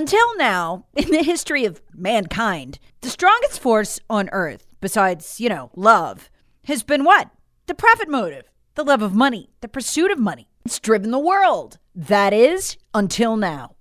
Until now, in the history of mankind, the strongest force on earth, besides, you know, love, has been what? The profit motive, the love of money, the pursuit of money. It's driven the world. That is, until now.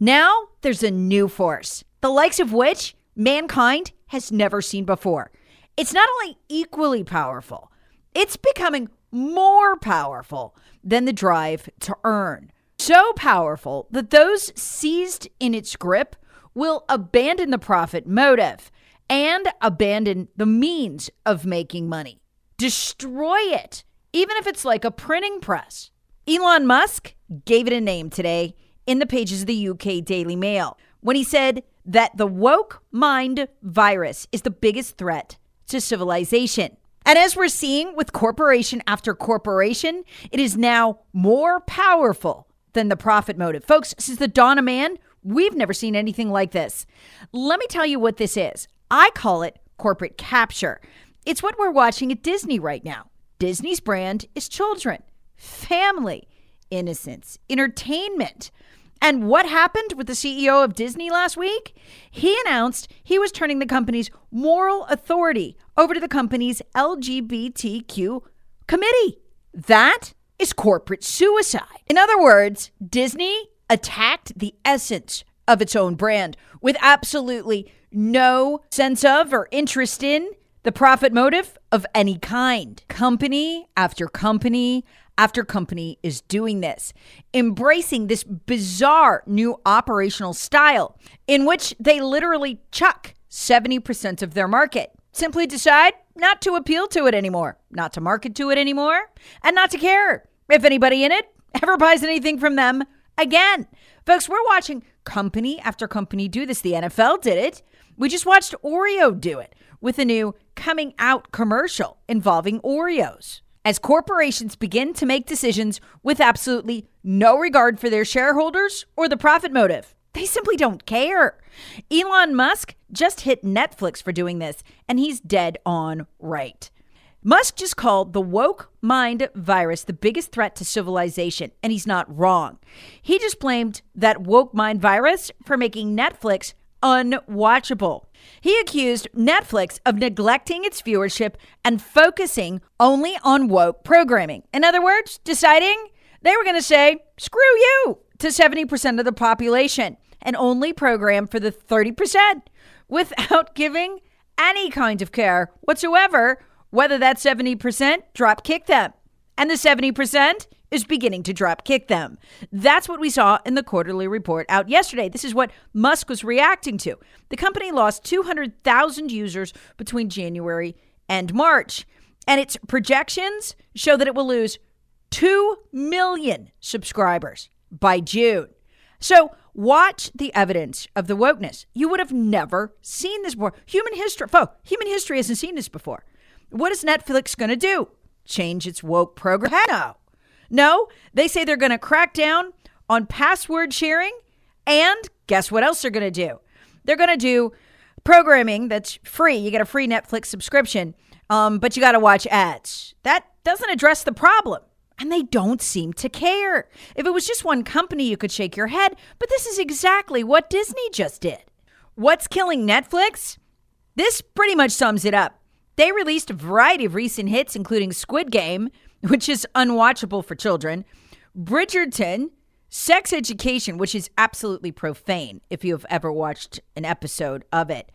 Now, there's a new force, the likes of which mankind has never seen before. It's not only equally powerful, it's becoming more powerful than the drive to earn. So powerful that those seized in its grip will abandon the profit motive and abandon the means of making money. Destroy it, even if it's like a printing press. Elon Musk gave it a name today in the pages of the UK Daily Mail when he said that the woke mind virus is the biggest threat to civilization. And as we're seeing with corporation after corporation, it is now more powerful than the profit motive. Folks, since the dawn of man, we've never seen anything like this. Let me tell you what this is. I call it corporate capture. It's what we're watching at Disney right now. Disney's brand is children, family, innocence, entertainment. And what happened with the CEO of Disney last week? He announced he was turning the company's moral authority over to the company's LGBTQ committee. That is corporate suicide. In other words, Disney attacked the essence of its own brand with absolutely no sense of or interest in the profit motive of any kind. Company after company after company is doing this, embracing this bizarre new operational style in which they literally chuck 70% of their market. Simply decide not to appeal to it anymore, not to market to it anymore, and not to care if anybody in it ever buys anything from them again. Folks, we're watching company after company do this. The NFL did it. We just watched Oreo do it with a new coming out commercial involving Oreos. As corporations begin to make decisions with absolutely no regard for their shareholders or the profit motive, they simply don't care. Elon Musk just hit Netflix for doing this, and he's dead on right. Musk just called the woke mind virus the biggest threat to civilization, and he's not wrong. He just blamed that woke mind virus for making Netflix unwatchable. He accused Netflix of neglecting its viewership and focusing only on woke programming. In other words, deciding they were going to say, screw you to 70% of the population and only program for the 30% without giving any kind of care whatsoever whether that 70% drop kick them. And the 70% is beginning to drop kick them. That's what we saw in the quarterly report out yesterday. This is what Musk was reacting to. The company lost 200,000 users between January and March, and its projections show that it will lose 2 million subscribers by June. So, watch the evidence of the wokeness. You would have never seen this before. Human history, oh, human history hasn't seen this before. What is Netflix going to do? Change its woke program? No. No, they say they're going to crack down on password sharing. And guess what else they're going to do? They're going to do programming that's free. You get a free Netflix subscription, um, but you got to watch ads. That doesn't address the problem. And they don't seem to care. If it was just one company, you could shake your head, but this is exactly what Disney just did. What's killing Netflix? This pretty much sums it up. They released a variety of recent hits, including Squid Game, which is unwatchable for children, Bridgerton, sex education, which is absolutely profane if you have ever watched an episode of it,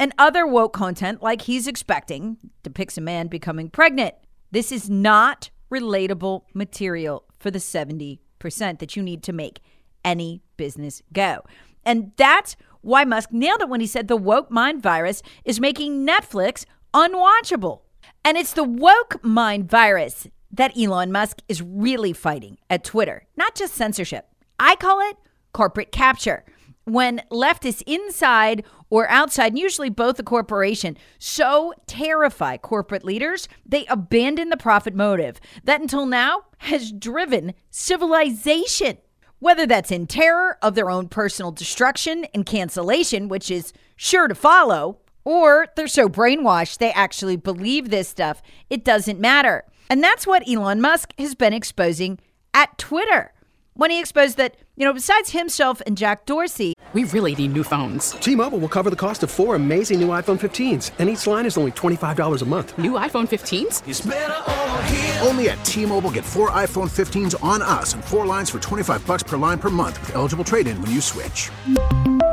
and other woke content like he's expecting depicts a man becoming pregnant. This is not relatable material for the 70% that you need to make any business go. And that's why Musk nailed it when he said the woke mind virus is making Netflix unwatchable. And it's the woke mind virus that Elon Musk is really fighting at Twitter, not just censorship. I call it corporate capture. When leftists inside or outside, and usually both the corporation, so terrify corporate leaders, they abandon the profit motive that until now has driven civilization. Whether that's in terror of their own personal destruction and cancellation, which is sure to follow, or they're so brainwashed they actually believe this stuff, it doesn't matter. And that's what Elon Musk has been exposing at Twitter when he exposed that, you know, besides himself and Jack Dorsey, we really need new phones. T Mobile will cover the cost of four amazing new iPhone 15s, and each line is only $25 a month. New iPhone 15s? Only at T Mobile get four iPhone 15s on us and four lines for 25 bucks per line per month with eligible trade in when you switch.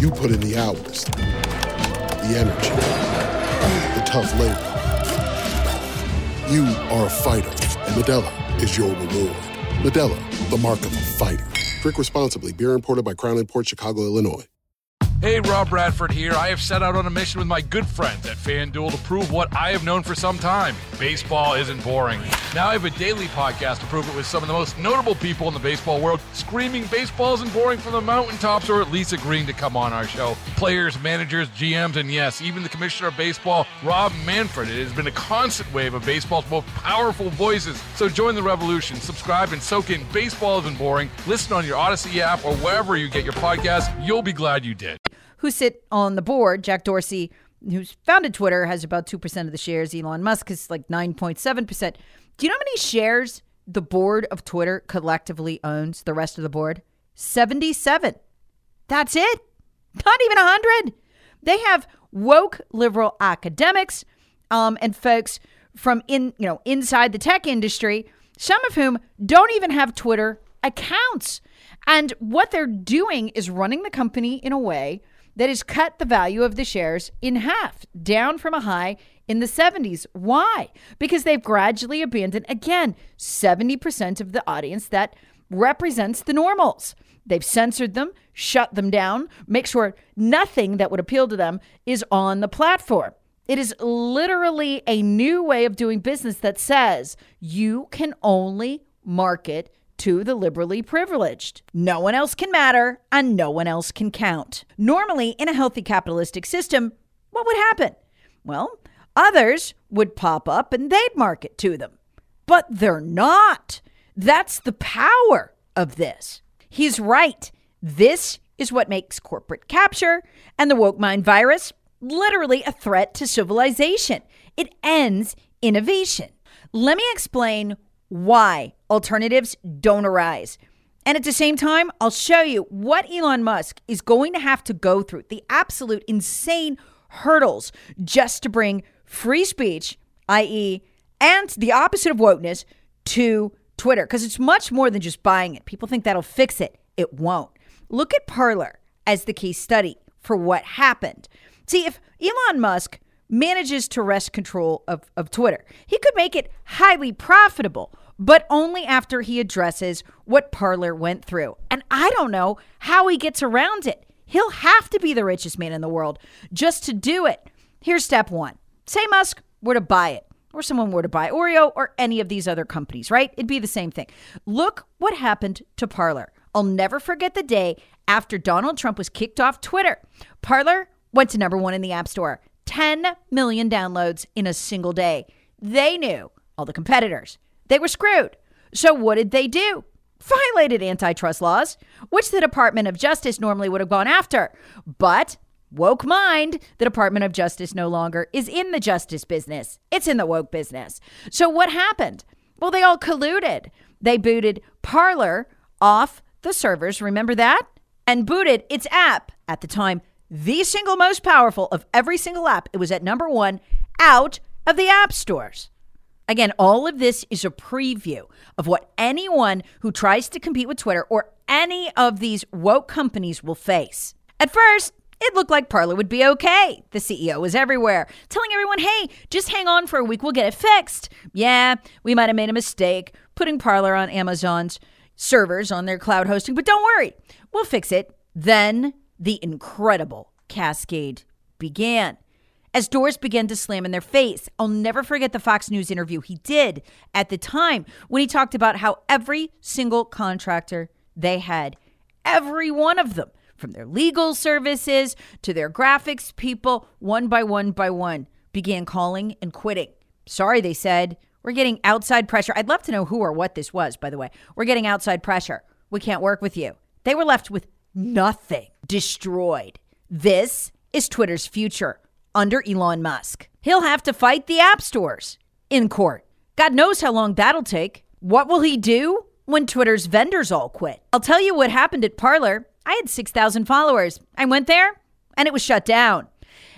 You put in the hours, the energy, the tough labor. You are a fighter, and Modelo is your reward. Modelo, the mark of a fighter. Drink responsibly. Beer imported by Crown Port Chicago, Illinois. Hey, Rob Bradford here. I have set out on a mission with my good friends at FanDuel to prove what I have known for some time baseball isn't boring. Now I have a daily podcast to prove it with some of the most notable people in the baseball world screaming baseballs isn't boring from the mountaintops or at least agreeing to come on our show. Players, managers, GMs, and yes, even the commissioner of baseball, Rob Manfred. It has been a constant wave of baseball's most powerful voices. So join the revolution. Subscribe and soak in Baseball Isn't Boring. Listen on your Audacy app or wherever you get your podcast. You'll be glad you did who sit on the board. Jack Dorsey, who's founded Twitter, has about 2% of the shares. Elon Musk is like 9.7%. Do you know how many shares the board of Twitter collectively owns, the rest of the board? 77. That's it. Not even 100. They have woke liberal academics um, and folks from in you know inside the tech industry, some of whom don't even have Twitter accounts. And what they're doing is running the company in a way that has cut the value of the shares in half, down from a high in the 70s. Why? Because they've gradually abandoned, again, 70% of the audience that represents the normals. They've censored them, shut them down, make sure nothing that would appeal to them is on the platform. It is literally a new way of doing business that says you can only market to the liberally privileged. No one else can matter and no one else can count. Normally, in a healthy capitalistic system, what would happen? Well, others would pop up and they'd market to them. But they're not. That's the power of this. He's right. This is what makes corporate capture and the woke mind virus literally a threat to civilization. It ends innovation. Let me explain why alternatives don't arise. And at the same time, I'll show you what Elon Musk is going to have to go through the absolute insane hurdles just to bring free speech, i.e., and the opposite of wokeness, to Twitter. Because it's much more than just buying it. People think that'll fix it, it won't. Look at Parler as the case study for what happened. See, if Elon Musk manages to wrest control of, of Twitter, he could make it highly profitable but only after he addresses what Parler went through. And I don't know how he gets around it. He'll have to be the richest man in the world just to do it. Here's step one say Musk were to buy it, or someone were to buy Oreo or any of these other companies, right? It'd be the same thing. Look what happened to Parler. I'll never forget the day after Donald Trump was kicked off Twitter. Parler went to number one in the App Store, 10 million downloads in a single day. They knew, all the competitors, they were screwed. So what did they do? violated antitrust laws, which the Department of Justice normally would have gone after. But woke mind, the Department of Justice no longer is in the justice business. It's in the woke business. So what happened? Well, they all colluded. They booted Parler off the servers. Remember that? And booted its app at the time, the single most powerful of every single app. It was at number one out of the app stores. Again, all of this is a preview of what anyone who tries to compete with Twitter or any of these woke companies will face. At first, it looked like Parler would be okay. The CEO was everywhere, telling everyone, hey, just hang on for a week, we'll get it fixed. Yeah, we might have made a mistake putting Parler on Amazon's servers on their cloud hosting, but don't worry, we'll fix it. Then the incredible cascade began as doors began to slam in their face. I'll never forget the Fox News interview he did at the time when he talked about how every single contractor they had, every one of them, from their legal services to their graphics people, one by one by one, began calling and quitting. Sorry, they said. We're getting outside pressure. I'd love to know who or what this was, by the way. We're getting outside pressure. We can't work with you. They were left with nothing, destroyed. This is Twitter's future under Elon Musk. He'll have to fight the app stores in court. God knows how long that'll take. What will he do when Twitter's vendors all quit? I'll tell you what happened at Parler. I had 6,000 followers. I went there and it was shut down.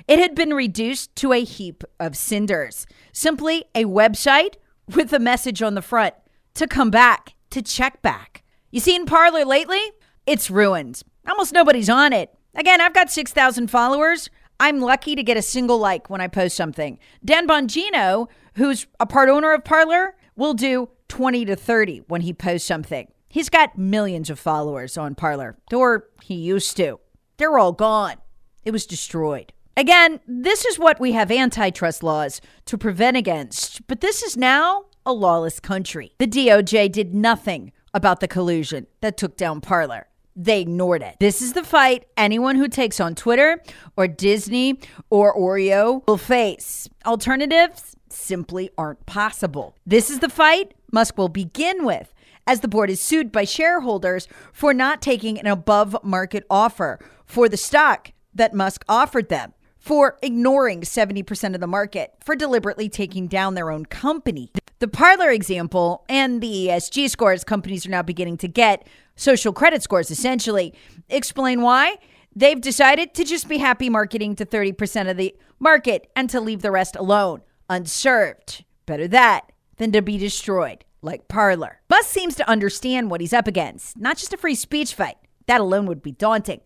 It had been reduced to a heap of cinders. Simply a website with a message on the front to come back, to check back. You seen Parler lately? It's ruined. Almost nobody's on it. Again, I've got 6,000 followers. I'm lucky to get a single like when I post something. Dan Bongino, who's a part owner of Parler, will do 20 to 30 when he posts something. He's got millions of followers on Parler, or he used to. They're all gone. It was destroyed. Again, this is what we have antitrust laws to prevent against, but this is now a lawless country. The DOJ did nothing about the collusion that took down Parler they ignored it. This is the fight anyone who takes on Twitter or Disney or Oreo will face. Alternatives simply aren't possible. This is the fight Musk will begin with as the board is sued by shareholders for not taking an above market offer for the stock that Musk offered them for ignoring 70% of the market, for deliberately taking down their own company. The Parler example and the ESG scores companies are now beginning to get, social credit scores essentially, explain why they've decided to just be happy marketing to 30% of the market and to leave the rest alone, unserved. Better that than to be destroyed like Parler. Musk seems to understand what he's up against, not just a free speech fight. That alone would be daunting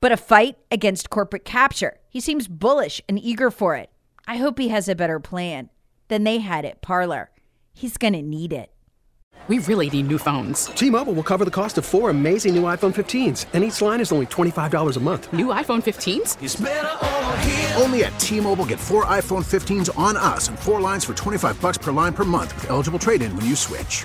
but a fight against corporate capture. He seems bullish and eager for it. I hope he has a better plan than they had at Parler. He's going to need it. We really need new phones. T Mobile will cover the cost of four amazing new iPhone 15s, and each line is only $25 a month. New iPhone 15s? Only at T Mobile get four iPhone 15s on us and four lines for 25 bucks per line per month with eligible trade in when you switch.